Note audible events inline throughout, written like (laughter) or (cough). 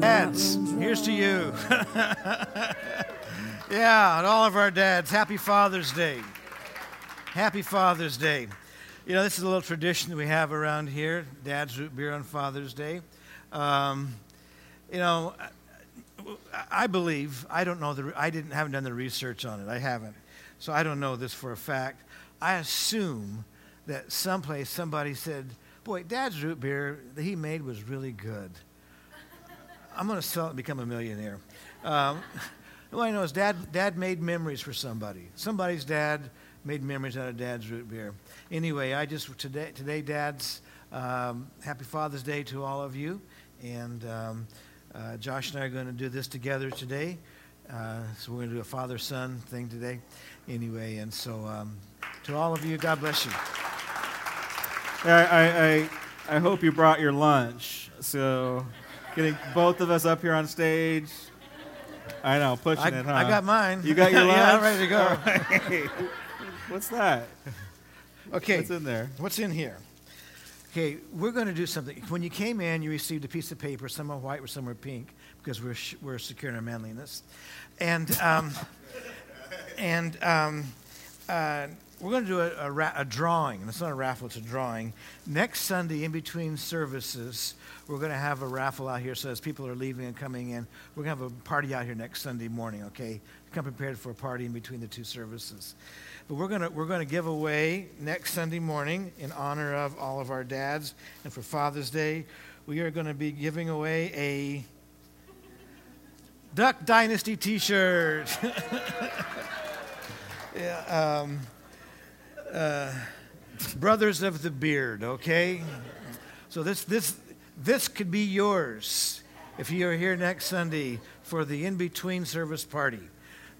Dads, here's to you. (laughs) yeah, and all of our dads, happy Father's Day. Happy Father's Day. You know, this is a little tradition that we have around here Dad's Root Beer on Father's Day. Um, you know, I believe, I don't know, the, I didn't, haven't done the research on it. I haven't. So I don't know this for a fact. I assume that someplace somebody said, Boy, Dad's root beer that he made was really good. I'm going to sell it and become a millionaire. Um, (laughs) what I know is dad, dad made memories for somebody. Somebody's dad made memories out of Dad's root beer. Anyway, I just, today, today Dad's, um, happy Father's Day to all of you. And um, uh, Josh and I are going to do this together today. Uh, so we're going to do a father son thing today. Anyway, and so um, to all of you, God bless you. I, I, I hope you brought your lunch. So getting both of us up here on stage. I know, pushing I, it, huh? I got mine. You got your lunch? (laughs) yeah, I'm ready to go. Right. (laughs) What's that? Okay. What's in there? What's in here? Okay, we're going to do something. When you came in, you received a piece of paper. Some are white, some are pink, because we're, sh- we're securing our manliness. And, um, and um, uh, we're going to do a, a, ra- a, drawing. It's not a raffle, it's a drawing. Next Sunday, in between services, we're going to have a raffle out here. So as people are leaving and coming in, we're going to have a party out here next Sunday morning, okay? Come prepared for a party in between the two services. But we're going to we're going to give away next Sunday morning in honor of all of our dads and for Father's Day. We are going to be giving away a Duck Dynasty T-shirt. (laughs) yeah, um, uh, Brothers of the Beard. Okay, so this this this could be yours if you are here next Sunday for the in between service party.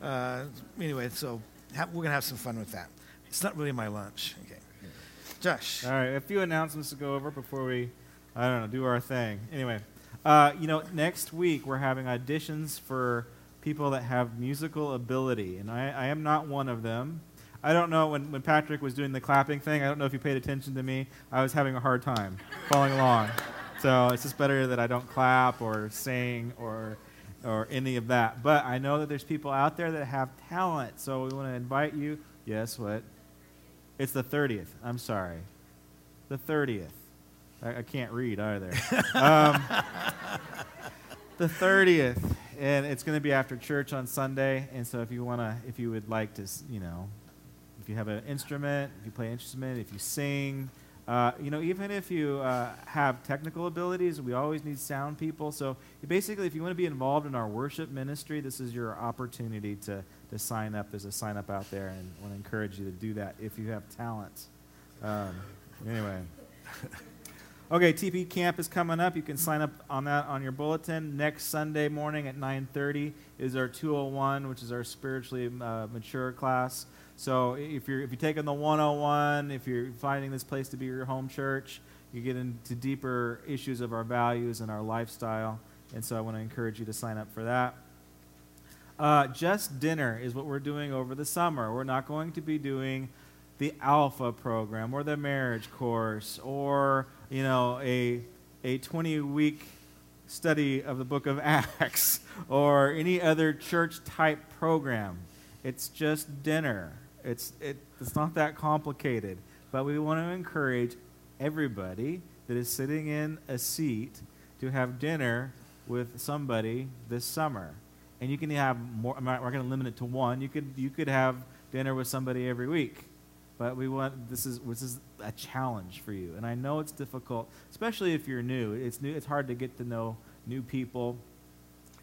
Uh, anyway, so we're going to have some fun with that. It's not really my lunch. Okay. Josh. All right, a few announcements to go over before we, I don't know, do our thing. Anyway, uh, you know, next week we're having auditions for people that have musical ability, and I, I am not one of them. I don't know, when, when Patrick was doing the clapping thing, I don't know if you paid attention to me. I was having a hard time following along. So it's just better that I don't clap or sing or or any of that. But I know that there's people out there that have talent. So we want to invite you. Yes, what? It's the 30th. I'm sorry. The 30th. I, I can't read either. (laughs) um, the 30th. And it's going to be after church on Sunday. And so if you want to, if you would like to, you know, if you have an instrument, if you play an instrument, if you sing, uh, you know, even if you uh, have technical abilities, we always need sound people. So basically, if you want to be involved in our worship ministry, this is your opportunity to, to sign up. There's a sign up out there, and I want to encourage you to do that if you have talents. Um, anyway. (laughs) Okay, TP Camp is coming up. You can sign up on that on your bulletin. Next Sunday morning at 9:30 is our 201, which is our spiritually uh, mature class. So if you're if you're taking the 101, if you're finding this place to be your home church, you get into deeper issues of our values and our lifestyle. And so I want to encourage you to sign up for that. Uh, just dinner is what we're doing over the summer. We're not going to be doing the Alpha program or the marriage course or you know a a 20 week study of the book of (laughs) Acts or any other church type program. It's just dinner. It's, it, it's not that complicated. But we want to encourage everybody that is sitting in a seat to have dinner with somebody this summer. And you can have more, not, we're going to limit it to one. You could, you could have dinner with somebody every week. But we want, this is, this is a challenge for you. And I know it's difficult, especially if you're new. It's, new, it's hard to get to know new people.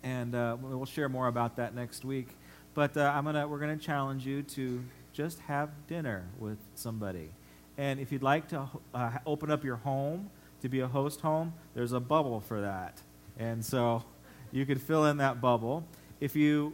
And uh, we'll share more about that next week. But uh, I'm gonna, we're to challenge you to just have dinner with somebody. And if you'd like to uh, open up your home to be a host home, there's a bubble for that. And so you could fill in that bubble. If you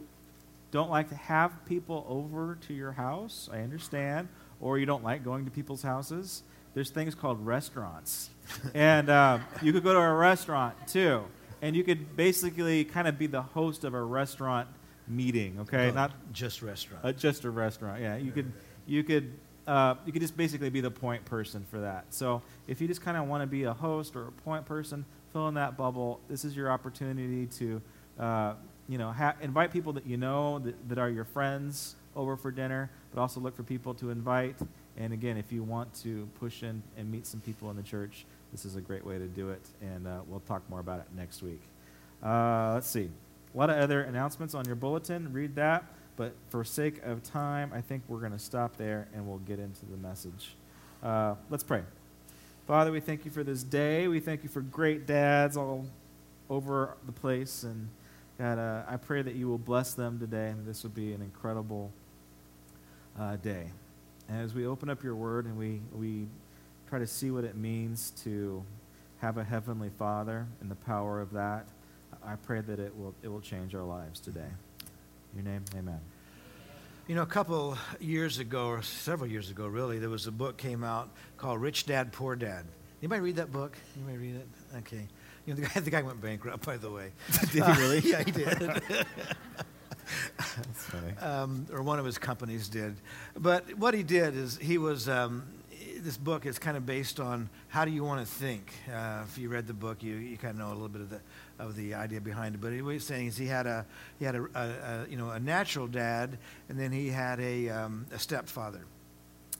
don't like to have people over to your house, I understand, or you don't like going to people's houses, there's things called restaurants. and uh, you could go to a restaurant too. And you could basically kind of be the host of a restaurant meeting. Okay, not just restaurant. Uh, just a restaurant. Yeah, you could you could uh, you could just basically be the point person for that. So if you just kind of want to be a host or a point person, fill in that bubble. This is your opportunity to, uh, you know, ha- invite people that you know that, that are your friends over for dinner, but also look for people to invite. And again, if you want to push in and meet some people in the church, this is a great way to do it. And uh, we'll talk more about it next week. Uh, let's see. A lot of other announcements on your bulletin. Read that. But for sake of time, I think we're going to stop there and we'll get into the message. Uh, let's pray. Father, we thank you for this day. We thank you for great dads all over the place. And God, uh, I pray that you will bless them today and this will be an incredible uh, day. And as we open up your word and we, we try to see what it means to have a heavenly Father and the power of that, I pray that it will, it will change our lives today. In your name, amen. You know, a couple years ago, or several years ago, really, there was a book came out called Rich Dad Poor Dad. Anybody read that book? Anybody read it? Okay. You know, the guy, the guy went bankrupt, by the way. (laughs) did he really? Uh, (laughs) yeah, he did. (laughs) That's funny. um, or one of his companies did. But what he did is he was. Um, this book is kind of based on how do you want to think. Uh, if you read the book, you, you kind of know a little bit of the of the idea behind it. But what he's saying is he had a he had a, a, a you know a natural dad, and then he had a um, a stepfather,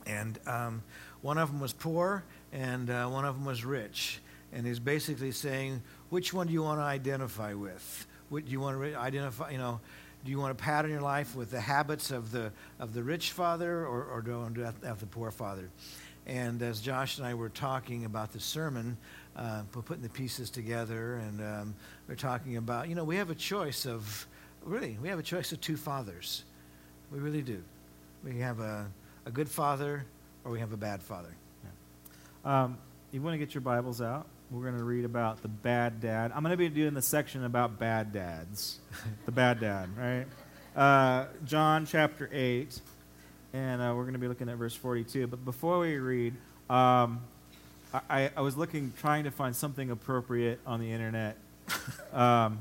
and um, one of them was poor, and uh, one of them was rich. And he's basically saying, which one do you want to identify with? What do you want to identify? You know, do you want to pattern your life with the habits of the of the rich father, or, or do you want to have the poor father? And as Josh and I were talking about the sermon, uh, putting the pieces together, and um, we're talking about, you know, we have a choice of, really, we have a choice of two fathers. We really do. We have a, a good father, or we have a bad father. Yeah. Um, you want to get your Bibles out? We're going to read about the bad dad. I'm going to be doing the section about bad dads. (laughs) the bad dad, right? Uh, John chapter 8 and uh, we're going to be looking at verse 42. But before we read, um, I, I, was looking, trying to find something appropriate on the internet. (laughs) Um,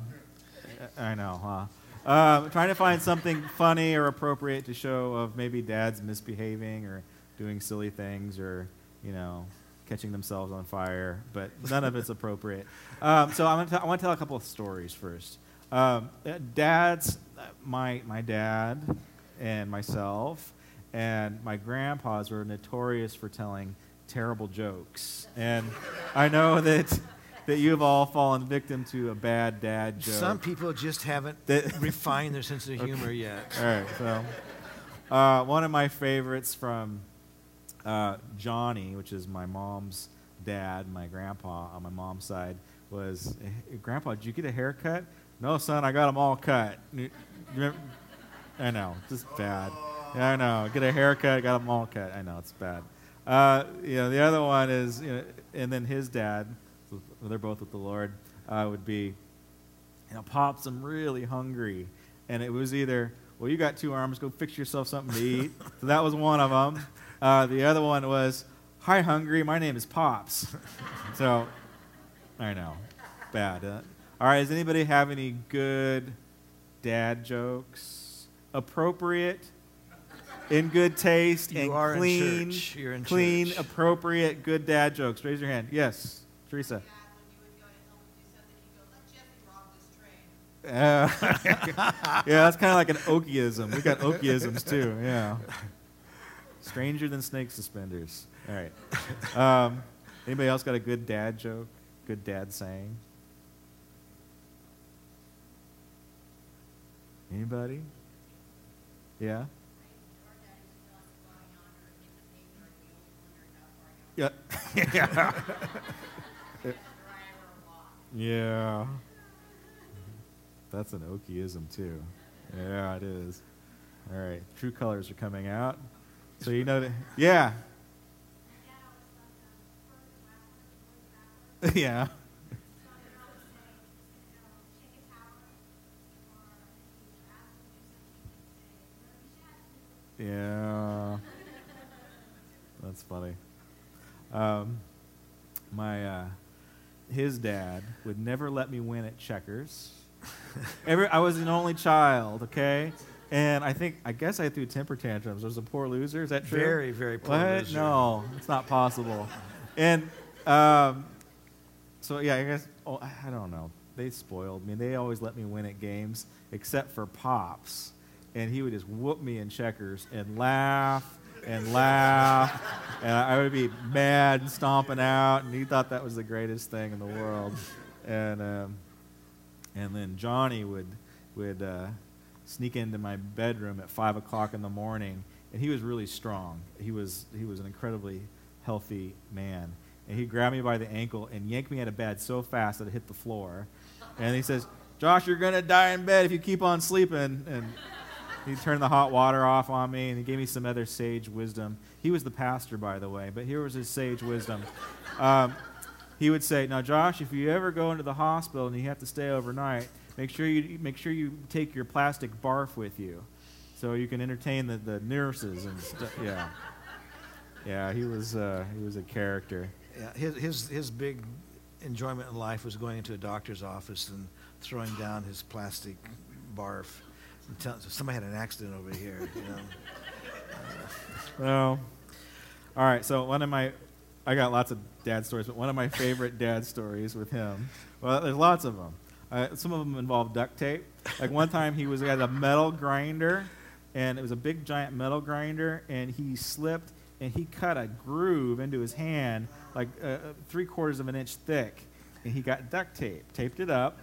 I know, huh? Um, trying to find something funny or appropriate to show of maybe dads misbehaving or doing silly things or, you know, catching themselves on fire, but none of it's appropriate. (laughs) Um, so I'm gonna t- I want to tell a couple of stories first. Um, dads, my, my dad and myself, and my grandpas were notorious for telling terrible jokes. And I know (laughs) that that you've all fallen victim to a bad dad joke. Some people just haven't that, (laughs) refined their sense of humor okay. yet. All right, so uh, one of my favorites from uh, Johnny, which is my mom's dad, my grandpa on my mom's side, was, "Grandpa, did you get a haircut?" No, son, I got them all cut. I know, just bad. Yeah, I know. Get a haircut, got them all cut. I know it's bad. Uh, you know, the other one is, you know, and then his dad, they're both with the Lord, uh, would be, you know, Pops, I'm really hungry. And it was either, well, you got two arms, go fix yourself something to eat. so that was one of them. Uh, the other one was, hi, hungry, my name is Pops. (laughs) so, I know, bad. Uh, all right, does anybody have any good dad jokes? Appropriate? in good taste you and clean, clean, church. appropriate, good dad jokes. Raise your hand. Yes, Teresa. Uh, (laughs) yeah, that's kind of like an Okiism. We got Okiisms too. Yeah. (laughs) Stranger than snake suspenders. All right. (laughs) Um, anybody else got a good dad joke? Good dad saying? Anybody? Yeah. Yeah. yeah. (laughs) yeah. That's an Okiism too. Yeah, it is. All right. True colors are coming out. So you know that yeah. (laughs) yeah. Yeah. That's funny. Um, my uh, his dad would never let me win at checkers. (laughs) Every, I was an only child, okay, and I think I guess I threw temper tantrums. I was a poor loser. Is that true? Very, very poor what? loser. No, it's not possible. and um, so yeah, I guess oh, I don't know. They spoiled me. They always let me win at games, except for Pops. And he would just whoop me in checkers and laugh and laugh. and I would be mad and stomping out. And he thought that was the greatest thing in the world. And, um, and then Johnny would, would uh, sneak into my bedroom at 5 o'clock in the morning. And he was really strong. He was, he was an incredibly healthy man. And he grabbed me by the ankle and yanked me out of bed so fast that it hit the floor. And he says, Josh, you're to die in bed if you keep on sleeping. And he turned the hot water off on me and he gave me some other sage wisdom. He was the pastor, by the way, but here was his sage wisdom. Um, he would say, "Now, Josh, if you ever go into the hospital and you have to stay overnight, make sure you make sure you take your plastic barf with you, so you can entertain the, the nurses and stuff." Yeah, yeah, he was uh, he was a character. Yeah, his, his, his big enjoyment in life was going into a doctor's office and throwing down his plastic barf. And tell, somebody had an accident over here, you know. (laughs) Well, all right. So one of my, I got lots of dad stories, but one of my favorite dad stories with him. Well, there's lots of them. Uh, some of them involve duct tape. Like one time, he was he had a metal grinder, and it was a big giant metal grinder, and he slipped and he cut a groove into his hand, like uh, uh three quarters of an inch thick, and he got duct tape, taped it up,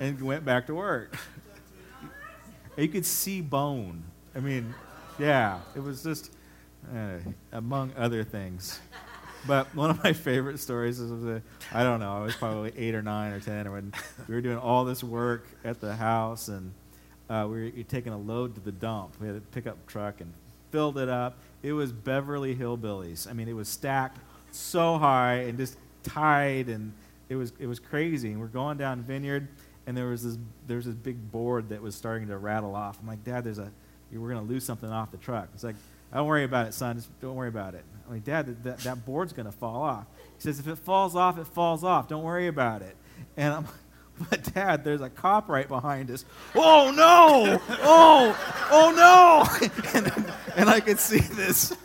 and went back to work. you could see bone. I mean, yeah, it was just uh, among other things. But one of my favorite stories is, I don't know, I was probably eight or nine or ten, when we were doing all this work at the house, and uh, we were taking a load to the dump. We had a pickup truck and filled it up. It was Beverly Hillbillies. I mean, it was stacked so high and just tied, and it was it was crazy. And we're going down Vineyard, and there was this there was this big board that was starting to rattle off. I'm like, Dad, there's a we're going to lose something off the truck. It's like, don't worry about it, son. Just don't worry about it. I'm like, Dad, that, that board's going to fall off. He says, if it falls off, it falls off. Don't worry about it. And I'm like, (laughs) but dad, there's a cop right behind us. Oh no! Oh, oh no! (laughs) And, and I could see this.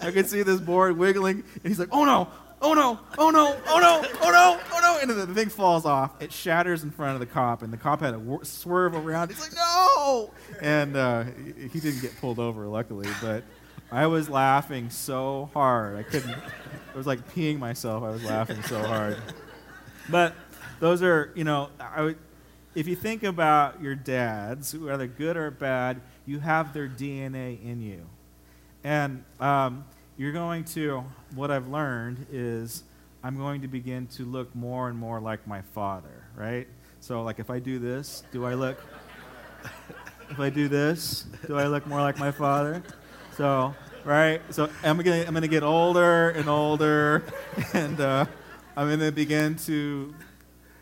I could see this board wiggling, and he's like, oh no, oh no, oh no, oh no, oh no, oh no. And the thing falls off. It shatters in front of the cop, and the cop had to swerve around. He's like, no! And uh, he didn't get pulled over, luckily, but I was laughing so hard. I couldn't, it was like peeing myself. I was laughing so hard. But those are, you know, I would, if you think about your dads, whether good or bad, you have their DNA in you. And um, you're going to, what I've learned is I'm going to begin to look more and more like my father, right? So, like, if I do this, do I look, if I do this, do I look more like my father? So, right? So, I'm going to I'm gonna get older and older, (laughs) and uh, I'm to begin to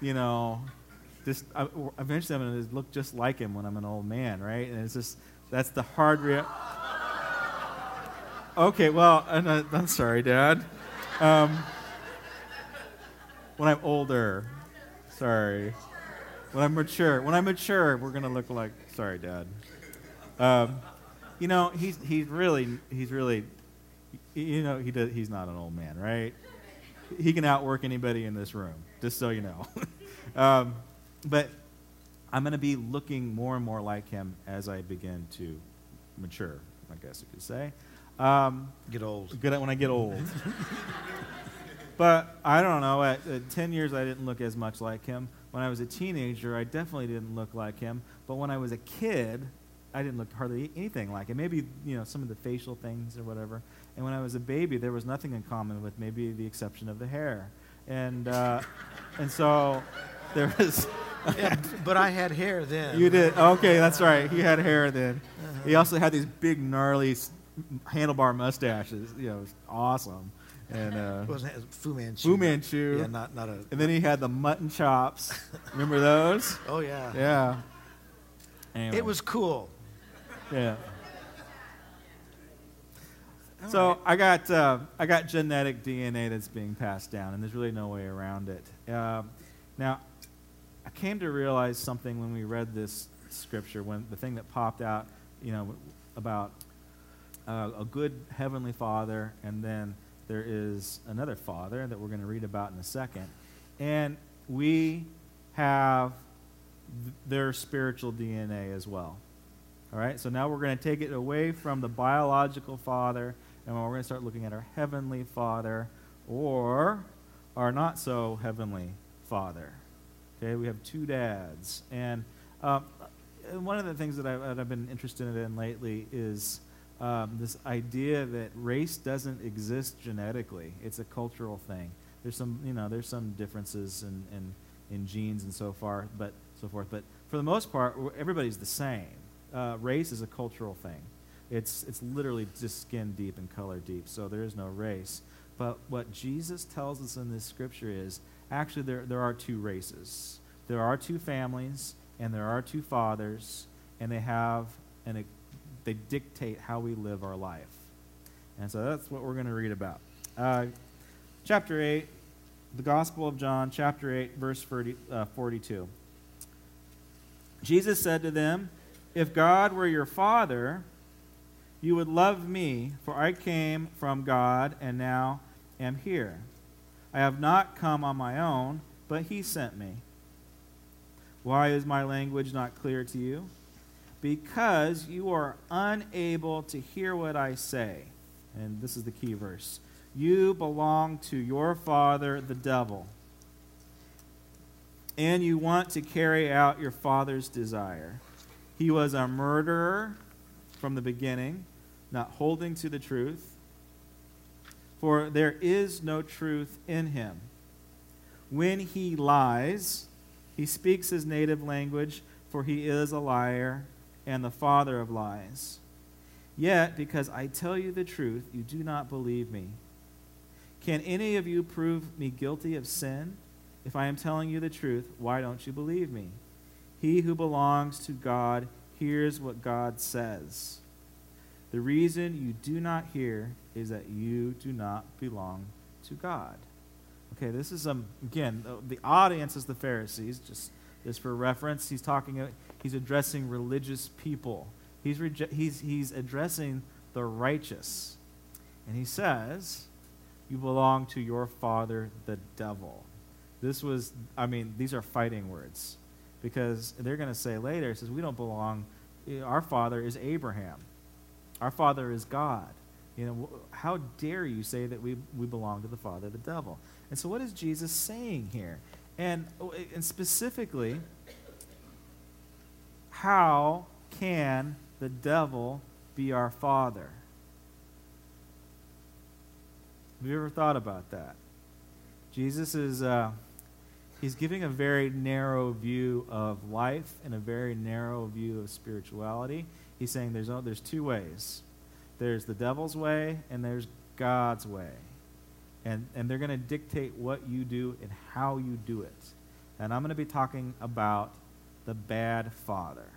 you know, just I, eventually I'm to look just like him when I'm an old man, right? And it's just that's the hard real. Okay, well, I'm, uh, I'm sorry, Dad. Um, when I'm older, sorry. When I'm mature, when I'm mature, we're gonna look like. Sorry, Dad. Um, you know, he's he's really he's really, you know, he does, he's not an old man, right? He can outwork anybody in this room just so you know. (laughs) um, but I'm going to be looking more and more like him as I begin to mature, I guess you could say. Um, get old. Good when I get old. (laughs) but I don't know. At, at 10 years, I didn't look as much like him. When I was a teenager, I definitely didn't look like him. But when I was a kid, I didn't look hardly anything like it. Maybe you know some of the facial things or whatever. And when I was a baby, there was nothing in common with maybe the exception of the hair and uh, and so there was. (laughs) yeah, but I had hair then. You did okay. That's right. He had hair then. Uh-huh. He also had these big gnarly handlebar mustaches. You know, it was awesome. And uh, it wasn't Fu Manchu. Fu Manchu. Yeah, not not a. And then he had the mutton chops. Remember those? (laughs) Oh yeah. Yeah. Anyway. It was cool. Yeah so right. I got uh, I got genetic DNA that's being passed down, and there's really no way around it. Uh, now, I came to realize something when we read this scripture. When the thing that popped out, you know, about uh, a good heavenly Father, and then there is another Father that we're going to read about in a second. And we have th- their spiritual DNA as well. All right, so now we're going to take it away from the biological father, and we're going to start looking at our heavenly father or our not so heavenly father. Okay, we have two dads. And um, one of the things that, I, that I've been interested in lately is um, this idea that race doesn't exist genetically, it's a cultural thing. There's some, you know, there's some differences in, in, in genes and so far, but so forth. But for the most part, everybody's the same. Uh, race is a cultural thing. It's, it's literally just skin deep and color deep, so there is no race. But what Jesus tells us in this scripture is actually there, there are two races. There are two families, and there are two fathers, and they have and they dictate how we live our life. And so that's what we're going to read about. Uh, chapter 8, the Gospel of John, chapter 8, verse 40, uh, 42. Jesus said to them, If God were your Father, you would love me, for I came from God and now am here. I have not come on my own, but He sent me. Why is my language not clear to you? Because you are unable to hear what I say. And this is the key verse. You belong to your father, the devil, and you want to carry out your father's desire. He was a murderer from the beginning, not holding to the truth, for there is no truth in him. When he lies, he speaks his native language, for he is a liar and the father of lies. Yet, because I tell you the truth, you do not believe me. Can any of you prove me guilty of sin? If I am telling you the truth, why don't you believe me? He who belongs to God hears what God says. The reason you do not hear is that you do not belong to God. Okay, this is um again the audience is the Pharisees. Just just for reference, he's talking. Uh, he's addressing religious people. He's reje- he's he's addressing the righteous, and he says, "You belong to your father, the devil." This was, I mean, these are fighting words, because they're going to say later, it says, "We don't belong. Our father is Abraham. Our father is God." You know, how dare you say that we, we belong to the father, of the devil? And so, what is Jesus saying here? And, and specifically, how can the devil be our father? Have you ever thought about that? Jesus is uh, he's giving a very narrow view of life and a very narrow view of spirituality. He's saying there's, oh, there's two ways. There's the devil's way and there's God's way and, and they're going to dictate what you do and how you do it. And I'm going to be talking about the bad father.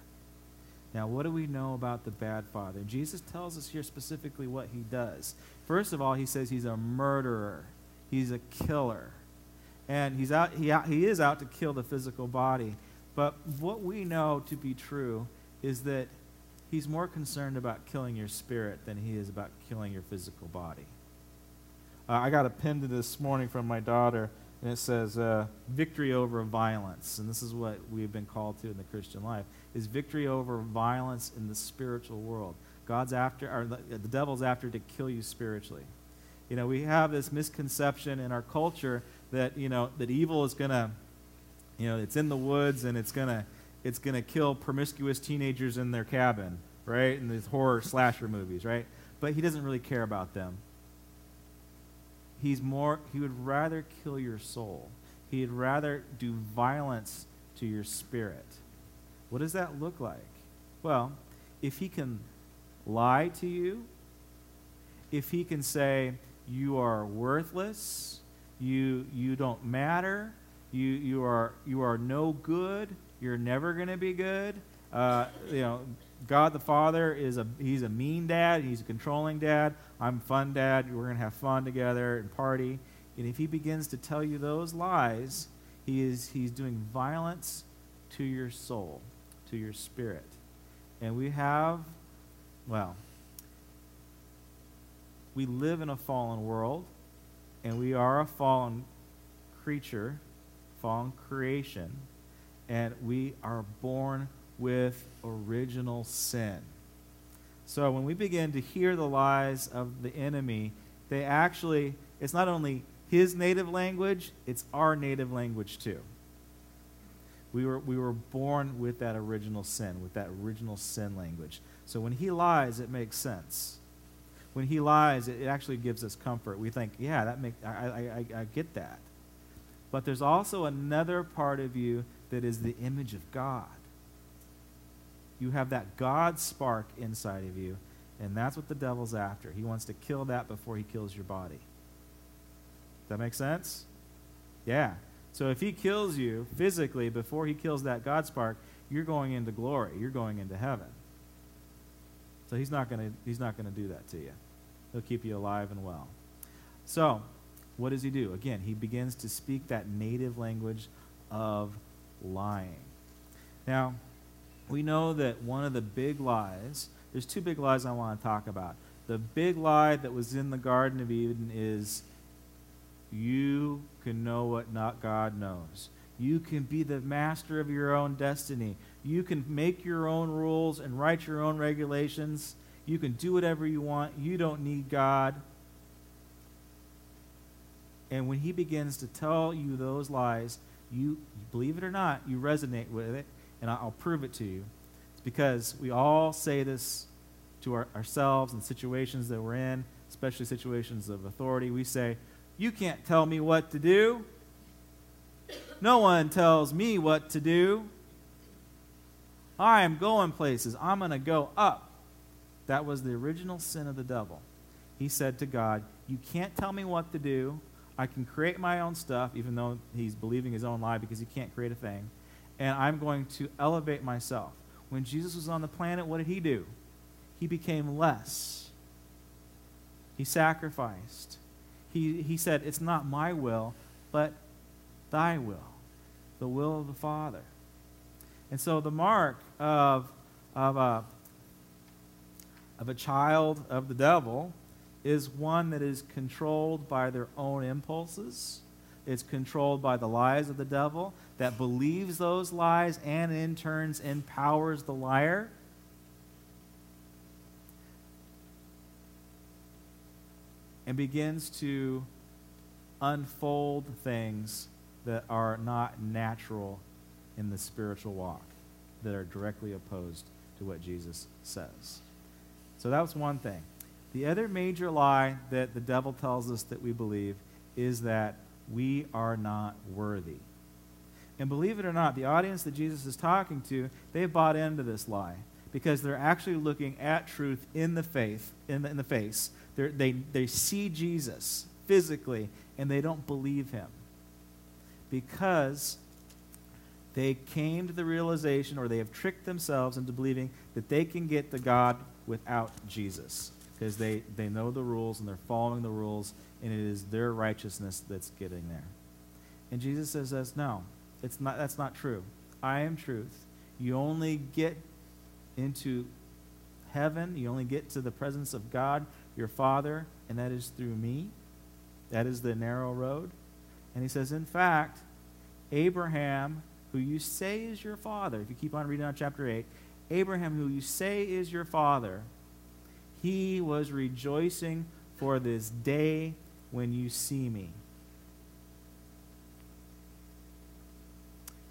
Now, what do we know about the bad father? Jesus tells us here specifically what he does. First of all, he says he's a murderer, he's a killer. And he's out, he, out, he is out to kill the physical body. But what we know to be true is that he's more concerned about killing your spirit than he is about killing your physical body. Uh, I got a pin to this morning from my daughter, and it says, uh, Victory over violence. And this is what we've been called to in the Christian life, is victory over violence in the spiritual world. God's after, or the, the devil's after to kill you spiritually. You know, we have this misconception in our culture that, you know, that evil is to, you know, it's in the woods and it's to, it's to kill promiscuous teenagers in their cabin, right? In these horror slasher movies, right? But he doesn't really care about them he's more he would rather kill your soul he'd rather do violence to your spirit what does that look like well if he can lie to you if he can say you are worthless you you don't matter you you are you are no good you're never going to be good uh, you know God the Father is a he's a mean dad, he's a controlling dad. I'm fun dad. We're going to have fun together and party. And if he begins to tell you those lies, he is he's doing violence to your soul, to your spirit. And we have well, we live in a fallen world and we are a fallen creature fallen creation, and we are born with original sin. So when we begin to hear the lies of the enemy, they actually, it's not only his native language, it's our native language too. We were, we were born with that original sin, with that original sin language. So when he lies, it makes sense. When he lies, it, it actually gives us comfort. We think, yeah, that make, I, I, I, I get that. But there's also another part of you that is the image of God. You have that God spark inside of you, and that's what the devil's after. He wants to kill that before he kills your body. That make sense? Yeah. So if he kills you physically before he kills that God spark, you're going into glory. You're going into heaven. So he's not going to he's not going to do that to you. He'll keep you alive and well. So, what does he do? Again, he begins to speak that native language of lying. Now, we know that one of the big lies, there's two big lies I want to talk about. The big lie that was in the Garden of Eden is you can know what not God knows. You can be the master of your own destiny. You can make your own rules and write your own regulations. You can do whatever you want. You don't need God. And when he begins to tell you those lies, you believe it or not, you resonate with it and I'll prove it to you. It's because we all say this to our, ourselves in situations that we're in, especially situations of authority. We say, You can't tell me what to do. No one tells me what to do. I am going places. I'm going to go up. That was the original sin of the devil. He said to God, You can't tell me what to do. I can create my own stuff, even though he's believing his own lie because he can't create a thing and I'm going to elevate myself. When Jesus was on the planet, what did he do? He became less. He sacrificed. He, he said, It's not my will, but thy will, the will of the Father. And so the mark of, of, a, of a child of the devil is one that is controlled by their own impulses it's controlled by the lies of the devil, that believes those lies and in turns empowers the liar. And begins to unfold things that are not natural in the spiritual walk, that are directly opposed to what Jesus says. So that was one thing. The other major lie that the devil tells us that we believe is that we are not worthy. And believe it or not, the audience that Jesus is talking to, they've bought into this lie because they're actually looking at truth in the faith, in the, in the face. They're, they they see Jesus physically and they don't believe him because they came to the realization or they have tricked themselves into believing that they can get to God without Jesus because they, they know the rules and they're following the rules and it is their righteousness that's getting there. And Jesus says, "That's no, it's not. That's not true. I am truth. You only get into heaven. You only get to the presence of God, your Father, and that is through me. That is the narrow road." And he says, "In fact, Abraham, who you say is your father, if you keep on reading on chapter eight, Abraham, who you say is your father." He was rejoicing for this day when you see me.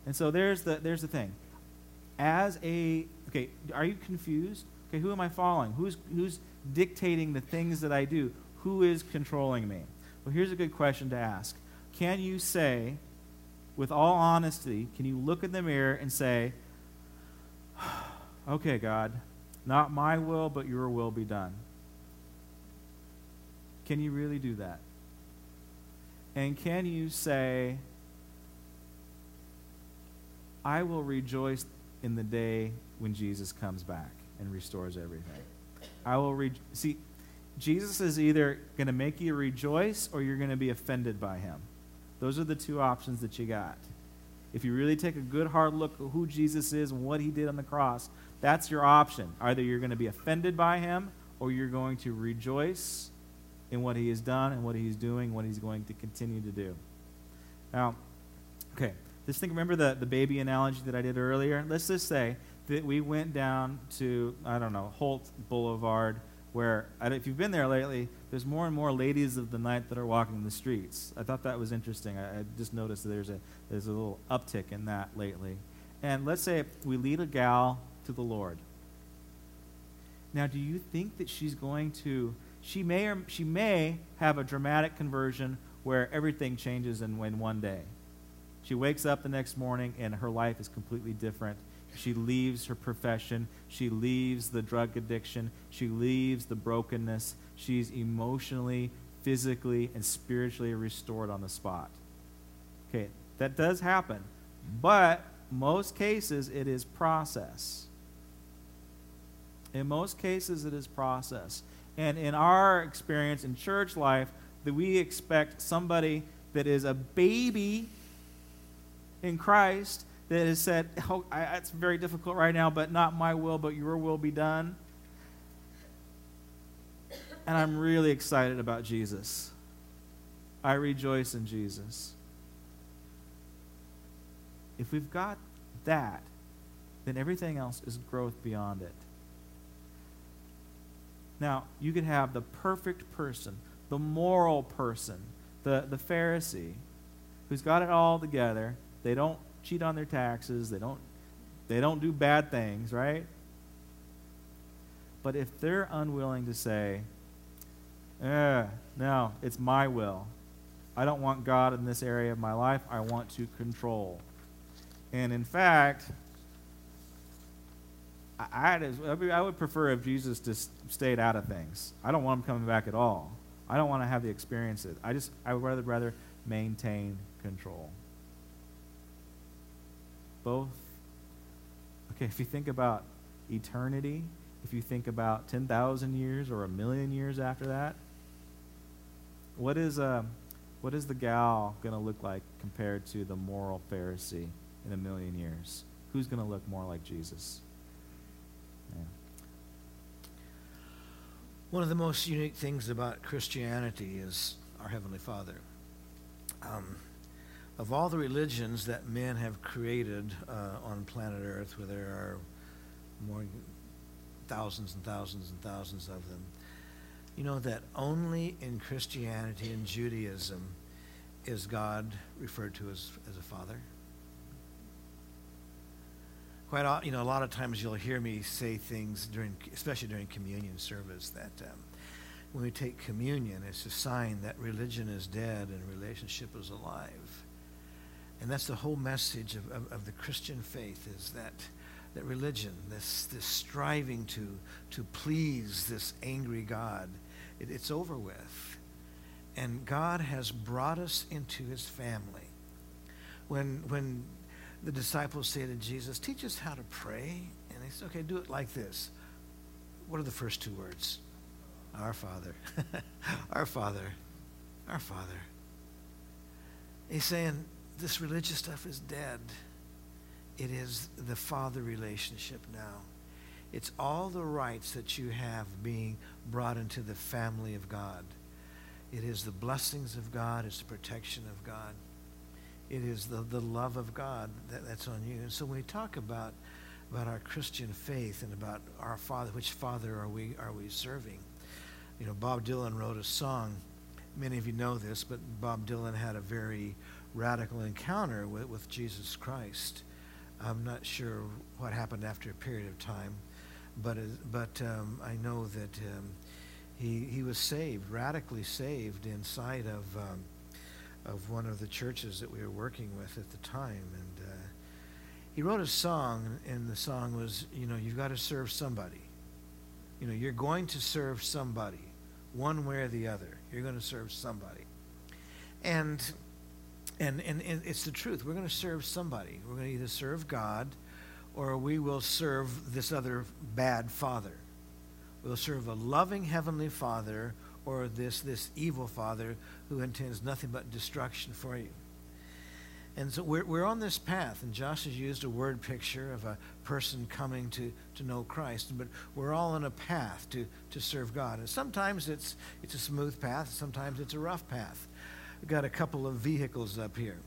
And so there's the there's the thing. As a okay, are you confused? Okay, who am I following? Who's who's dictating the things that I do? Who is controlling me? Well, here's a good question to ask. Can you say with all honesty, can you look in the mirror and say, "Okay, God, not my will, but your will be done." Can you really do that? And can you say, I will rejoice in the day when Jesus comes back and restores everything? I will re- see Jesus is either going to make you rejoice or you're going to be offended by him. Those are the two options that you got. If you really take a good hard look at who Jesus is and what he did on the cross, that's your option. Either you're going to be offended by him or you're going to rejoice in what he has done and what he's doing, what he's going to continue to do. Now, Okay, just think, remember the, the baby analogy that I did earlier? Let's just say that we went down to, I don't know, Holt Boulevard, where, if you've been there lately, there's more and more ladies of the night that are walking the streets. I thought that was interesting. I, I just noticed that there's a, there's a little uptick in that lately. And let's say we lead a gal to the Lord. Now, do you think that she's going to, she may, or, she may have a dramatic conversion where everything changes in, in one day. She wakes up the next morning and her life is completely different. She leaves her profession. She leaves the drug addiction. She leaves the brokenness. She's emotionally, physically, and spiritually restored on the spot. Okay, that does happen. But most cases, it is process. In most cases, it is process. And in our experience in church life, that we expect somebody that is a baby in Christ that has said, oh, I, it's very difficult right now, but not my will, but your will be done. And I'm really excited about Jesus. I rejoice in Jesus. If we've got that, then everything else is growth beyond it. Now, you could have the perfect person, the moral person, the, the Pharisee, who's got it all together. They don't cheat on their taxes, they don't, they don't do bad things, right? But if they're unwilling to say, eh, no, it's my will. I don't want God in this area of my life. I want to control. And in fact, I, I, would prefer if Jesus just stayed out of things. I don't want him coming back at all. I don't want to have the experiences. I just I would rather rather maintain control. Both. Okay, if you think about eternity, if you think about 10,000 years or a million years after that, what is uh, what is the gal going to look like compared to the moral Pharisee in a million years? Who's going to look more like Jesus? One of the most unique things about Christianity is our Heavenly Father. Um, of all the religions that men have created uh, on planet Earth, where there are more thousands and thousands and thousands of them, you know that only in Christianity and Judaism is God referred to as, as a father quite you know a lot of times you'll hear me say things during especially during communion service that um, when we take communion it's a sign that religion is dead and relationship is alive. And that's the whole message of, of, of the christian faith is that that religion this this striving to to please this angry god it, it's over with. And god has brought us into his family. When when the disciples say to Jesus, Teach us how to pray. And he said, Okay, do it like this. What are the first two words? Our Father. (laughs) Our Father. Our Father. He's saying this religious stuff is dead. It is the Father relationship now. It's all the rights that you have being brought into the family of God. It is the blessings of God, it's the protection of God it is the, the love of God that, that's on you. And so when we talk about about our Christian faith and about our Father, which Father are we are we serving? You know, Bob Dylan wrote a song. Many of you know this, but Bob Dylan had a very radical encounter with, with Jesus Christ. I'm not sure what happened after a period of time, but but um, I know that um, he he was saved, radically saved inside of. Um, of one of the churches that we were working with at the time. And uh, he wrote a song, and the song was, you know, you've got to serve somebody. You know, you're going to serve somebody, one way or the other. You're going to serve somebody. And, and, and, and it's the truth. We're going to serve somebody. We're going to either serve God or we will serve this other bad father. We'll serve a loving heavenly father or this, this evil father who intends nothing but destruction for you. And so we're, we're on this path, and Josh has used a word picture of a person coming to, to know Christ, but we're all on a path to, to serve God. And sometimes it's, it's a smooth path, sometimes it's a rough path. We've got a couple of vehicles up here.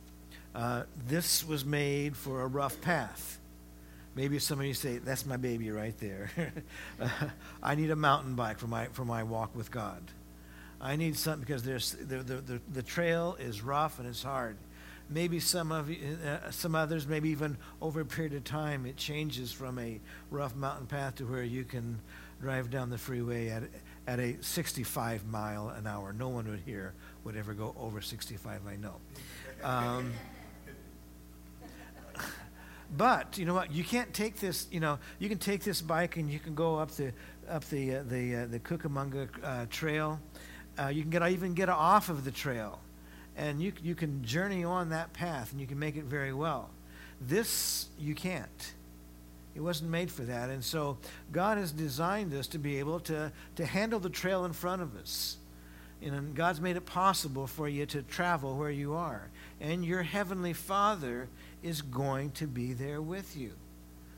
Uh, this was made for a rough path. Maybe some of you say, that's my baby right there. (laughs) I need a mountain bike for my, for my walk with God. I need something because there's, the, the, the, the trail is rough and it's hard. Maybe some of you, uh, some others, maybe even over a period of time, it changes from a rough mountain path to where you can drive down the freeway at, at a 65 mile an hour. No one would here would ever go over 65, I know. Um, but you know what? You can't take this. You know, you can take this bike and you can go up the up the uh, the uh, the Cucamonga uh, Trail. Uh, you can get even get off of the trail and you, you can journey on that path and you can make it very well. This, you can't. It wasn't made for that. And so God has designed us to be able to, to handle the trail in front of us. And God's made it possible for you to travel where you are. And your Heavenly Father is going to be there with you.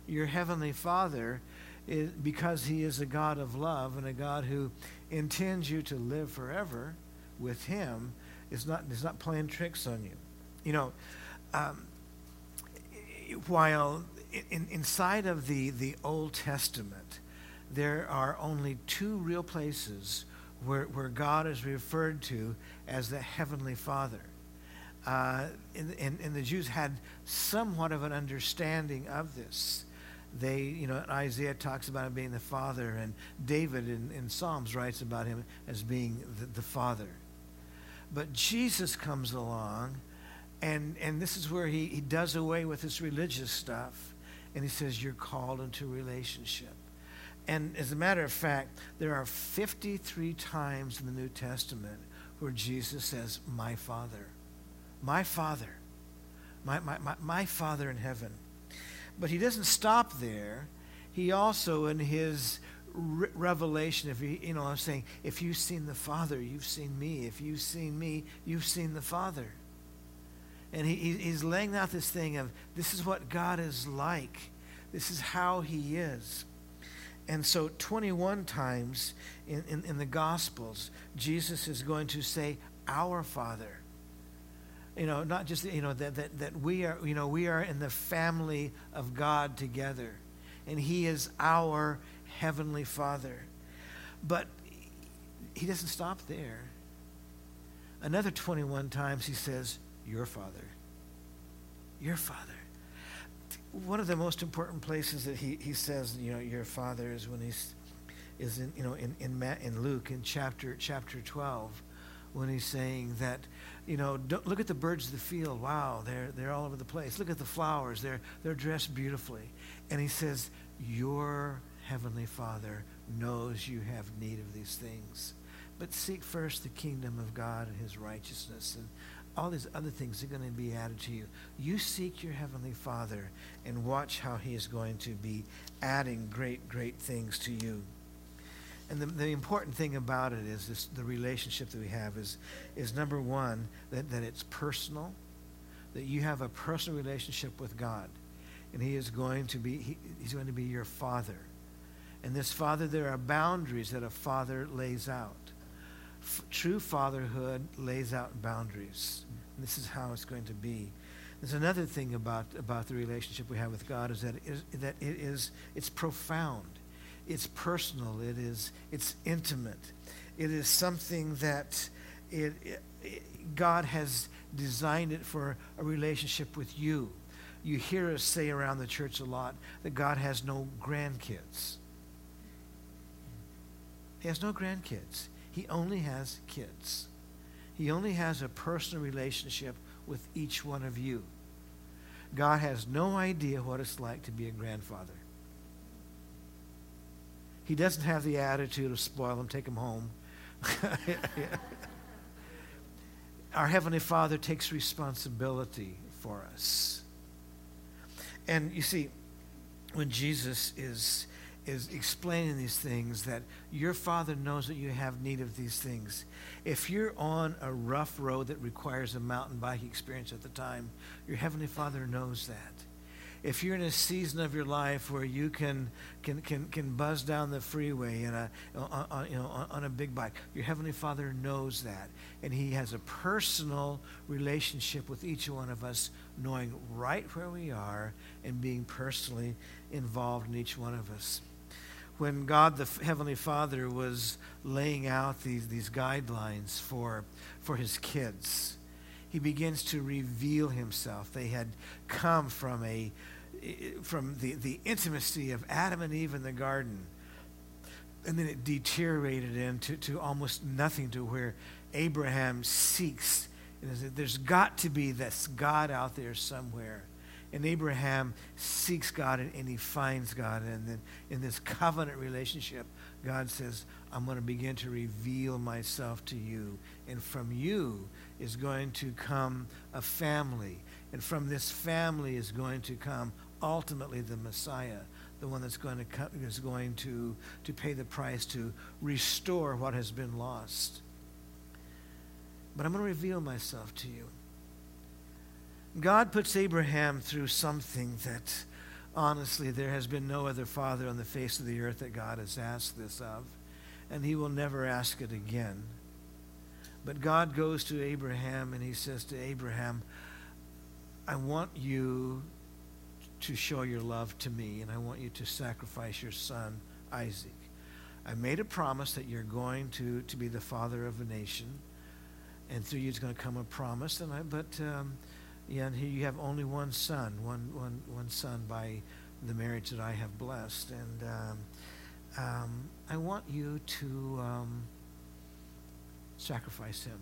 Your Heavenly Father, is, because He is a God of love and a God who intends you to live forever with Him, is not, is not playing tricks on you. You know, um, while in, inside of the, the Old Testament, there are only two real places where, where God is referred to as the Heavenly Father. Uh, and, and, and, the Jews had somewhat of an understanding of this. They, you know, Isaiah talks about him being the Father, and David in, in Psalms writes about him as being the, the Father. But Jesus comes along, and, and this is where he, he does away with this religious stuff. And he says, You're called into relationship. And as a matter of fact, there are 53 times in the New Testament where Jesus says, My Father. My Father. My, my, my, my Father in heaven. But he doesn't stop there. He also, in his re- revelation. If you, you know, I'm saying, if you've seen the Father, you've seen me. If you've seen me, you've seen the Father. And he, he's laying out this thing of this is what God is like. This is how he is. And so 21 times in, in, in the Gospels, Jesus is going to say, Our Father you know not just you know that, that that we are you know we are in the family of god together and he is our Heavenly Father. But he doesn't stop there. Another 21 times he says, Your Father. Your Father. One of the most important places that he, he says, you know, your Father is when he's is in you know in in, Matt, in Luke in chapter chapter 12 when he's saying that you know look at the birds of the field wow they're they're all over the place look at the flowers they're they're dressed beautifully and he says your Heavenly Father knows you have need of these things. But seek first the kingdom of God and his righteousness, and all these other things are going to be added to you. You seek your Heavenly Father and watch how he is going to be adding great, great things to you. And the, the important thing about it is this, the relationship that we have is, is number one, that, that it's personal, that you have a personal relationship with God. And he is going to be, he, he's going to be your father. And this father, there are boundaries that a father lays out. F- true fatherhood lays out boundaries. And this is how it's going to be. There's another thing about, about the relationship we have with God is that it is, that it is it's profound, it's personal, it is it's intimate, it is something that it, it, God has designed it for a relationship with you. You hear us say around the church a lot that God has no grandkids. He has no grandkids. He only has kids. He only has a personal relationship with each one of you. God has no idea what it's like to be a grandfather. He doesn't have the attitude of spoil them, take them home. (laughs) Our Heavenly Father takes responsibility for us. And you see, when Jesus is is explaining these things that your father knows that you have need of these things. If you're on a rough road that requires a mountain bike experience at the time, your heavenly father knows that. If you're in a season of your life where you can can can, can buzz down the freeway in a on, on, you know on a big bike, your heavenly Father knows that, and He has a personal relationship with each one of us, knowing right where we are and being personally involved in each one of us. When God the Heavenly Father was laying out these, these guidelines for, for his kids, he begins to reveal himself. They had come from a from the, the intimacy of Adam and Eve in the garden. And then it deteriorated into to almost nothing to where Abraham seeks. There's got to be this God out there somewhere. And Abraham seeks God and, and he finds God. And then in this covenant relationship, God says, I'm going to begin to reveal myself to you. And from you is going to come a family. And from this family is going to come ultimately the Messiah, the one that's going to come, is going to, to pay the price to restore what has been lost. But I'm going to reveal myself to you. God puts Abraham through something that, honestly, there has been no other father on the face of the earth that God has asked this of, and he will never ask it again. But God goes to Abraham and he says to Abraham, I want you to show your love to me, and I want you to sacrifice your son, Isaac. I made a promise that you're going to, to be the father of a nation, and through you is going to come a promise. And I, but um, yeah, and here you have only one son, one, one, one son by the marriage that I have blessed. And um, um, I want you to um, sacrifice him.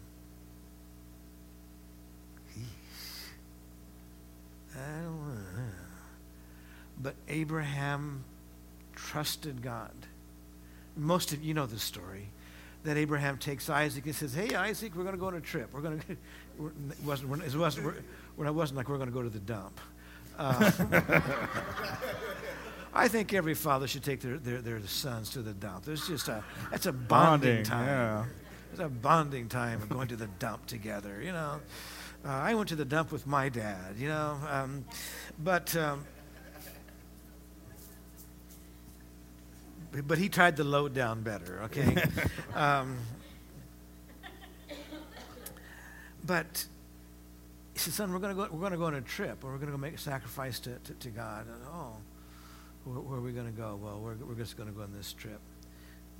I don't want But Abraham trusted God. Most of you know the story that Abraham takes Isaac and says, "Hey, Isaac, we're going to go on a trip. We're going (laughs) to." It wasn't. It wasn't. It wasn't like we're going to go to the dump. Uh, (laughs) I think every father should take their, their, their sons to the dump. There's just a that's a bonding, bonding time. Yeah. It's a bonding time of going to the dump together. You know, uh, I went to the dump with my dad. You know, um, but. Um, but he tried the load down better, okay? (laughs) um, but he said, son, we're going to go, we're going to go on a trip, or we're going to go make a sacrifice to, to, to God. And, oh, where, where, are we going to go? Well, we're, we're just going to go on this trip,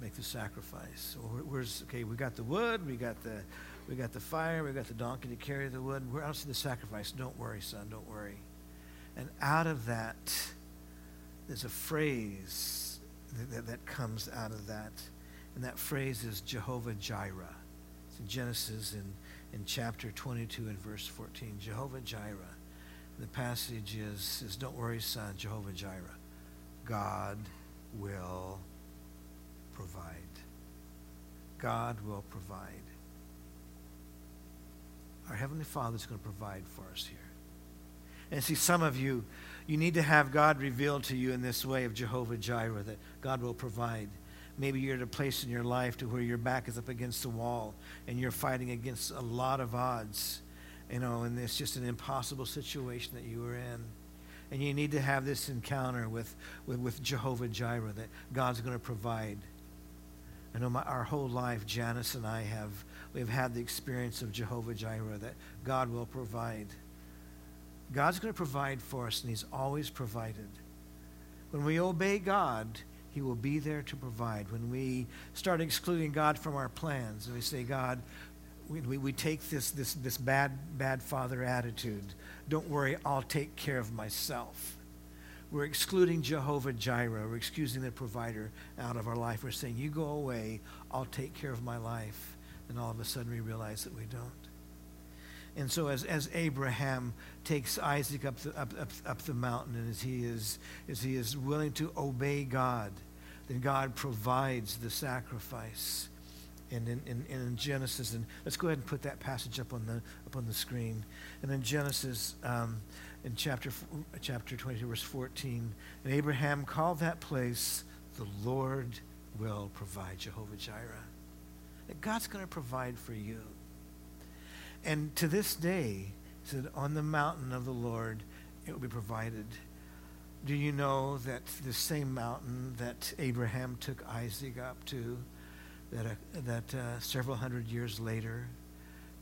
make the sacrifice. Well, where's, okay, we got the wood, we got the, we got the fire, we got the donkey to carry the wood. We're out is the sacrifice? Don't worry, son, don't worry. And out of that, there's a phrase that, that comes out of that. And that phrase is Jehovah Jireh. It's in Genesis in, in chapter 22 and verse 14. Jehovah Jireh. The passage is, is Don't worry, son, Jehovah Jireh. God will provide. God will provide. Our Heavenly Father is going to provide for us here. And see, some of you, you need to have God revealed to you in this way of Jehovah Jireh, that God will provide. Maybe you're at a place in your life to where your back is up against the wall and you're fighting against a lot of odds, you know, and it's just an impossible situation that you are in. And you need to have this encounter with, with, with Jehovah Jireh that God's going to provide. I know my, our whole life, Janice and I have we've had the experience of Jehovah Jireh that God will provide. God's going to provide for us, and He's always provided. When we obey God, He will be there to provide. When we start excluding God from our plans, and we say, God, we, we, we take this, this, this bad, bad father attitude. Don't worry, I'll take care of myself. We're excluding Jehovah Jireh. We're excusing the provider out of our life. We're saying, You go away, I'll take care of my life. And all of a sudden we realize that we don't. And so as, as Abraham takes Isaac up the, up, up, up the mountain and as he, is, as he is willing to obey God, then God provides the sacrifice. And in, in, in Genesis, and let's go ahead and put that passage up on the, up on the screen. And in Genesis, um, in chapter, chapter 22, verse 14, and Abraham called that place, the Lord will provide, Jehovah Jireh. That God's going to provide for you. And to this day, said, on the mountain of the Lord, it will be provided. Do you know that the same mountain that Abraham took Isaac up to, that, uh, that uh, several hundred years later,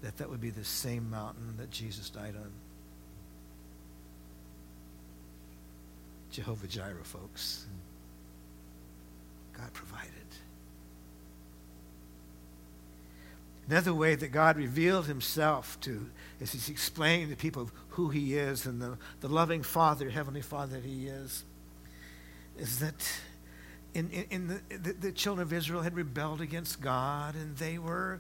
that that would be the same mountain that Jesus died on? Jehovah Jireh, folks. God provided. Another way that God revealed himself to is he's explaining to people who he is and the, the loving Father, Heavenly Father that he is, is that in, in, in the, the, the, children of Israel had rebelled against God, and they were,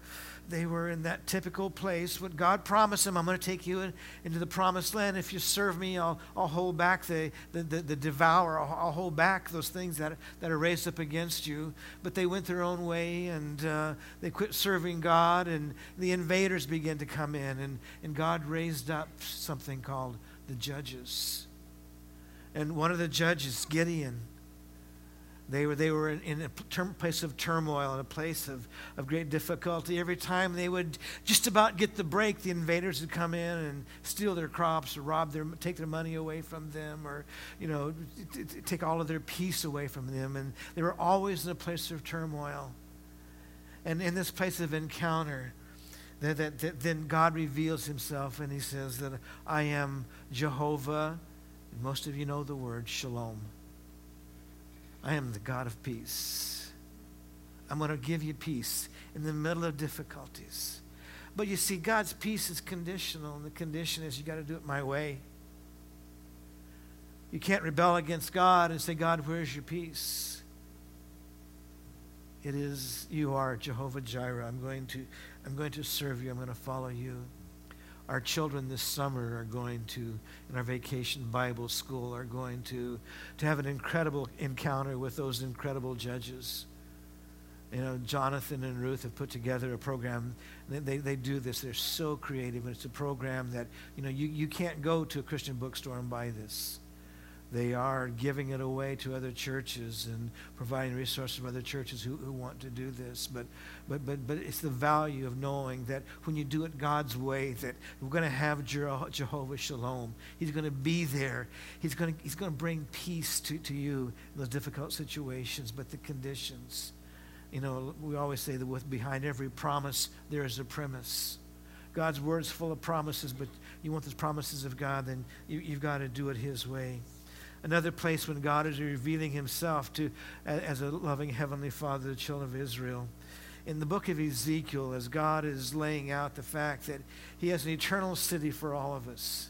they were in that typical place. What God promised them, I'm going to take you in, into the promised land. If you serve me, I'll, I'll hold back the, the, the, the devour. I'll, I'll, hold back those things that, that are raised up against you. But they went their own way, and uh, they quit serving God, and the invaders began to come in, and, and God raised up something called the judges. And one of the judges, Gideon, they were, they were in, in a term, place of turmoil, in a place of, of great difficulty. Every time they would just about get the break, the invaders would come in and steal their crops or rob their, take their money away from them or, you know, t- t- take all of their peace away from them. And they were always in a place of turmoil. And in this place of encounter, that, that, that then God reveals himself and he says that I am Jehovah. Most of you know the word shalom. I am the God of peace. I'm going to give you peace in the middle of difficulties. But you see, God's peace is conditional, and the condition is you got to do it my way. You can't rebel against God and say, God, where's your peace? It is, you are Jehovah Jireh. I'm going to, I'm going to serve you. I'm going to follow you. Our children this summer are going to, in our vacation Bible school, are going to, to have an incredible encounter with those incredible judges. You know, Jonathan and Ruth have put together a program. They, they, they, do this. They're so creative. And it's a program that, you know, you, you can't go to a Christian bookstore and buy this. They are giving it away to other churches and providing resources for other churches who, who want to do this. But, but, but, but it's the value of knowing that when you do it God's way, that we're going to have Jehovah Shalom. He's going to be there. He's going to, he's going to bring peace to, to you in those difficult situations, but the conditions. You know, we always say that with behind every promise, there is a premise. God's word is full of promises, but you want those promises of God, then you, you've got to do it His way another place when God is revealing himself to as a loving heavenly father to the children of Israel. In the book of Ezekiel, as God is laying out the fact that he has an eternal city for all of us.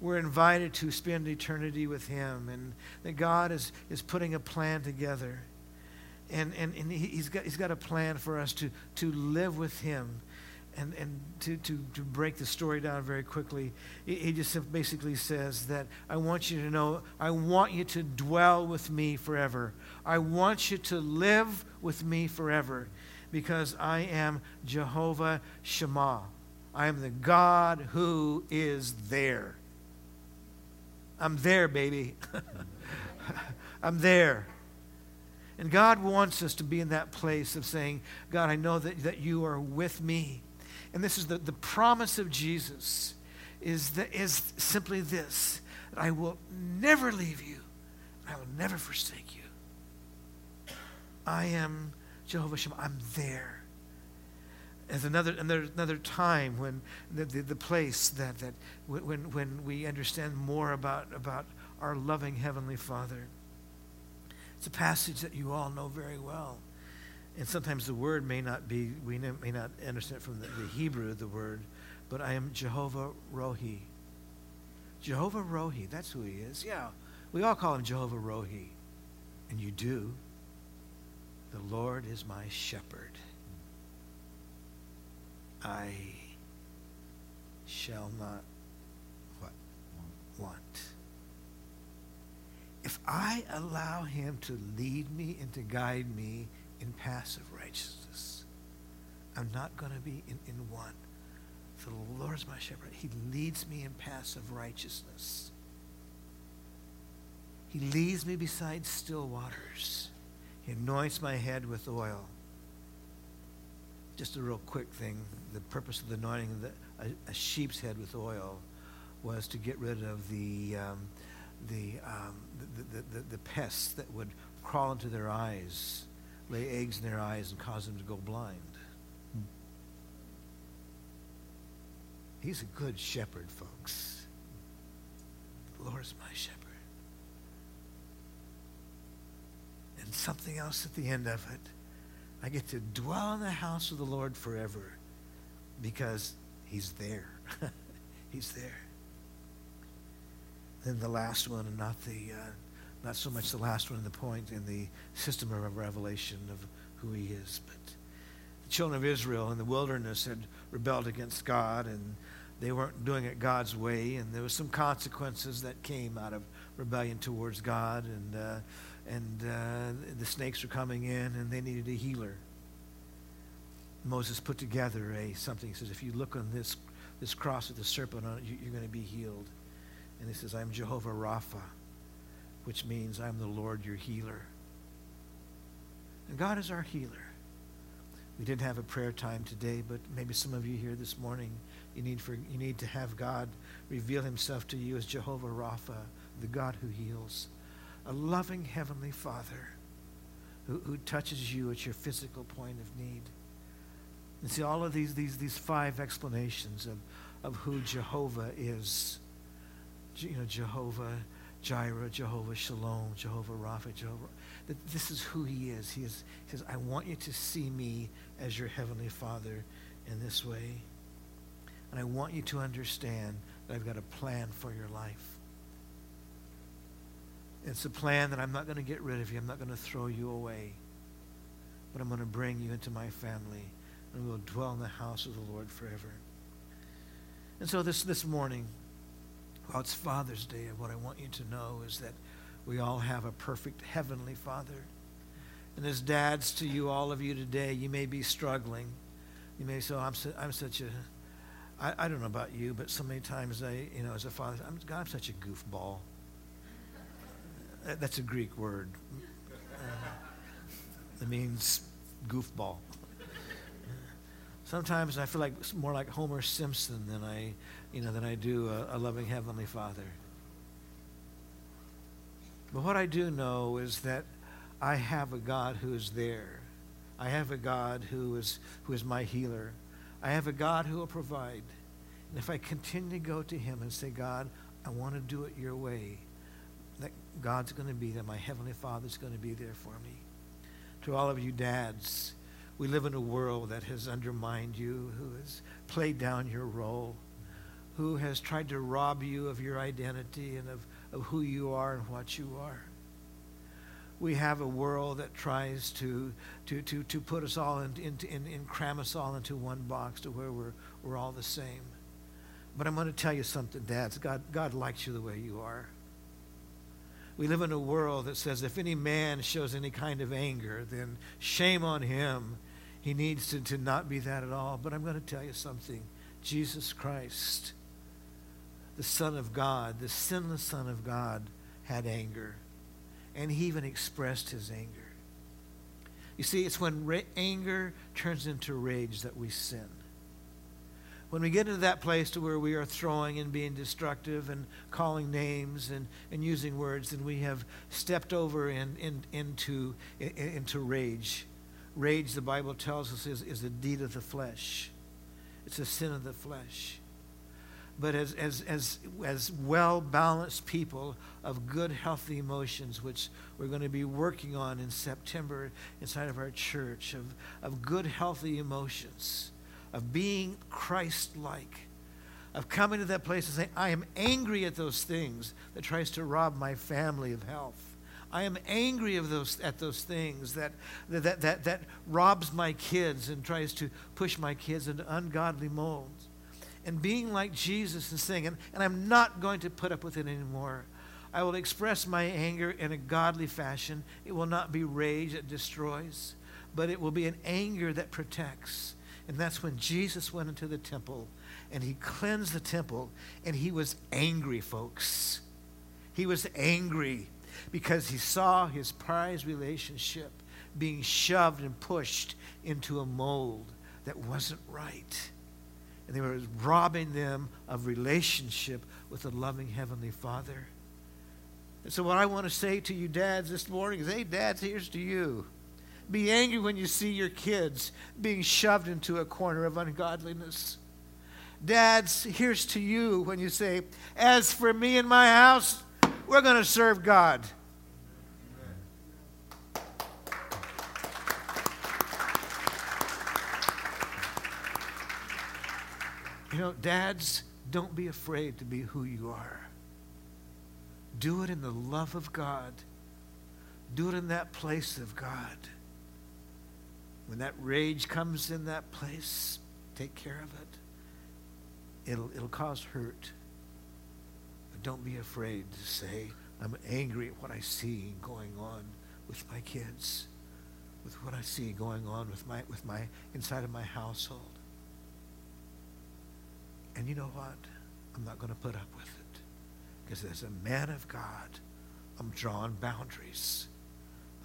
We're invited to spend eternity with him, and that God is, is putting a plan together. And, and, and he's, got, he's got a plan for us to, to live with him and, and to, to, to break the story down very quickly, he just basically says that I want you to know, I want you to dwell with me forever. I want you to live with me forever because I am Jehovah Shammah. I am the God who is there. I'm there, baby. (laughs) I'm there. And God wants us to be in that place of saying, God, I know that, that you are with me and this is the, the promise of Jesus, is, that, is simply this that I will never leave you, I will never forsake you. I am Jehovah Shammah. I'm there. As another, another, another time when the, the, the place that, that when, when we understand more about, about our loving Heavenly Father. It's a passage that you all know very well and sometimes the word may not be, we may not understand from the, the Hebrew, the word, but I am Jehovah Rohi. Jehovah Rohi, that's who he is. Yeah, we all call him Jehovah Rohi. And you do. The Lord is my shepherd. I shall not what? Want. If I allow him to lead me and to guide me in passive righteousness. I'm not going to be in, in one. The Lord is my shepherd. He leads me in passive righteousness. He leads me beside still waters. He anoints my head with oil. Just a real quick thing. The purpose of the anointing the, a, a, sheep's head with oil was to get rid of the, um, the, um, the, the, the, the pests that would crawl into their eyes, lay eggs in their eyes, and cause them to go blind. He's a good shepherd, folks. The Lord is my shepherd. And something else at the end of it. I get to dwell in the house of the Lord forever because he's there. (laughs) he's there. Then the last one, and not the, uh, not so much the last one in the point in the system of revelation of who he is, but the children of Israel in the wilderness had rebelled against God, and they weren't doing it God's way, and there was some consequences that came out of rebellion towards God, and uh, and uh, the snakes were coming in, and they needed a healer. Moses put together a something. He says, if you look on this this cross with the serpent on it, you, you're going to be healed. And he says, I'm Jehovah Rapha, which means I'm the Lord your healer. And God is our healer. We didn't have a prayer time today, but maybe some of you here this morning, you need, for, you need to have God reveal himself to you as Jehovah Rapha, the God who heals. A loving Heavenly Father who, who touches you at your physical point of need. And see, all of these, these, these five explanations of, of who Jehovah is you know, Jehovah Jireh, Jehovah Shalom, Jehovah Rapha, Jehovah. That this is who he is. He, is. he says, I want you to see me as your heavenly Father in this way. And I want you to understand that I've got a plan for your life. It's a plan that I'm not going to get rid of you. I'm not going to throw you away. But I'm going to bring you into my family. And we'll dwell in the house of the Lord forever. And so this, this morning, well, it's Father's Day, and what I want you to know is that we all have a perfect heavenly Father. And as dads to you, all of you today, you may be struggling. You may say, oh, I'm, I'm such a, I, I don't know about you, but so many times I, you know, as a father, I'm, God, I'm such a goofball. That's a Greek word. Uh, it means goofball. Sometimes I feel like more like Homer Simpson than I you know, than I do a, a loving Heavenly Father. But what I do know is that I have a God who is there. I have a God who is, who is my healer. I have a God who will provide. And if I continue to go to him and say, God, I want to do it your way, that God's going to be there. My Heavenly Father's going to be there for me. To all of you dads, we live in a world that has undermined you, who has played down your role who has tried to rob you of your identity and of, of who you are and what you are. We have a world that tries to, to, to, to put us all in, in, in, in cram us all into one box to where we're, we're all the same. But I'm going to tell you something, dads. God, God likes you the way you are. We live in a world that says if any man shows any kind of anger, then shame on him. He needs to, to not be that at all. But I'm going to tell you something. Jesus Christ the Son of God, the sinless Son of God, had anger. And he even expressed his anger. You see, it's when ra- anger turns into rage that we sin. When we get into that place to where we are throwing and being destructive and calling names and, and using words, then we have stepped over in, in, into, in, into rage. Rage, the Bible tells us, is, is a deed of the flesh. It's a sin of the flesh but as, as, as, as well balanced people of good, healthy emotions, which we're going to be working on in September inside of our church, of, of good, healthy emotions, of being Christ like, of coming to that place and saying, I am angry at those things that tries to rob my family of health. I am angry of those, at those things that, that, that, that robs my kids and tries to push my kids into ungodly molds and being like Jesus and saying, and, and I'm not going to put up with it anymore. I will express my anger in a godly fashion. It will not be rage that destroys, but it will be an anger that protects. And that's when Jesus went into the temple and he cleansed the temple and he was angry, folks. He was angry because he saw his prized relationship being shoved and pushed into a mold that wasn't right and they were robbing them of relationship with the loving Heavenly Father. And so, what I want to say to you, dads, this morning is hey, dads, here's to you. Be angry when you see your kids being shoved into a corner of ungodliness. Dads, here's to you when you say, As for me and my house, we're going to serve God. You know, dads, don't be afraid to be who you are. Do it in the love of God. Do it in that place of God. When that rage comes in that place, take care of it. It'll, it'll cause hurt. But don't be afraid to say, I'm angry at what I see going on with my kids, with what I see going on with my, with my inside of my household. And you know what? I'm not going to put up with it. Because as a man of God, I'm drawing boundaries.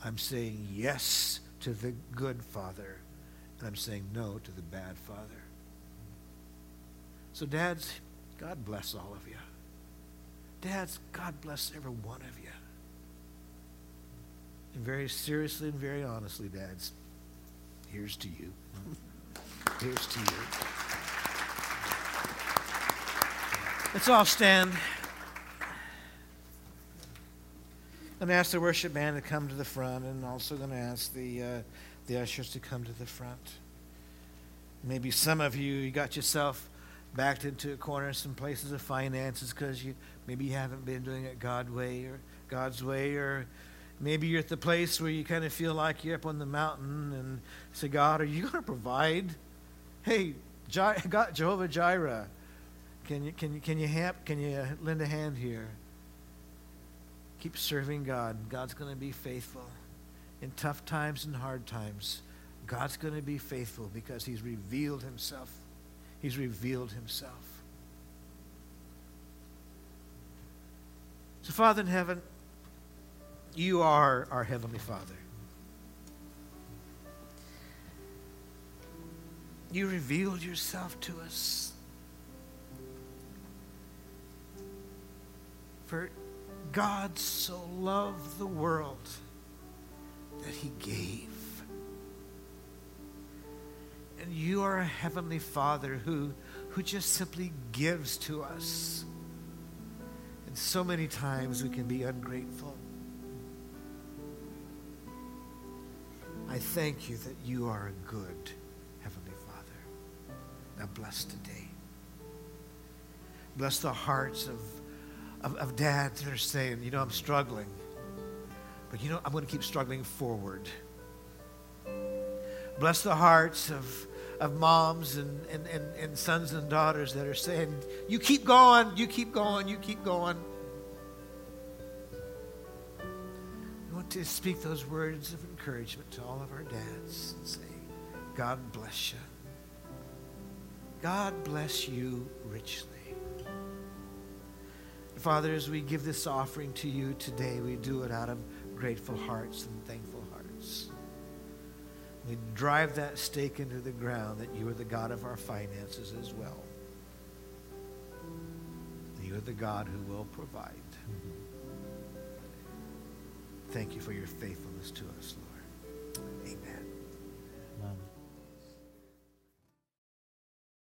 I'm saying yes to the good father, and I'm saying no to the bad father. So, dads, God bless all of you. Dads, God bless every one of you. And very seriously and very honestly, dads, here's to you. (laughs) here's to you. Let's all stand. I'm going to ask the worship band to come to the front, and also going to ask the, uh, the ushers to come to the front. Maybe some of you, you got yourself backed into a corner in some places of finances because you maybe you haven't been doing it God way or God's way, or maybe you're at the place where you kind of feel like you're up on the mountain and say, God, are you going to provide? Hey, (laughs) God, Jehovah Jireh, can you, can you, can you, have, can you lend a hand here? Keep serving God. God's going to be faithful. In tough times and hard times, God's going to be faithful because he's revealed himself. He's revealed himself. So, Father in heaven, you are our Heavenly Father. You revealed yourself to us. For God so loved the world that he gave. And you are a heavenly Father who, who just simply gives to us. And so many times we can be ungrateful. I thank you that you are a good Heavenly Father. Now bless today. Bless the hearts of of, of dads that are saying, you know, I'm struggling. But you know, I'm going to keep struggling forward. Bless the hearts of, of moms and, and, and, and sons and daughters that are saying, you keep going, you keep going, you keep going. We want to speak those words of encouragement to all of our dads and say, God bless you. God bless you richly. Father, as we give this offering to you today, we do it out of grateful hearts and thankful hearts. We drive that stake into the ground that you are the God of our finances as well. You are the God who will provide. Thank you for your faithfulness to us, Lord. Amen.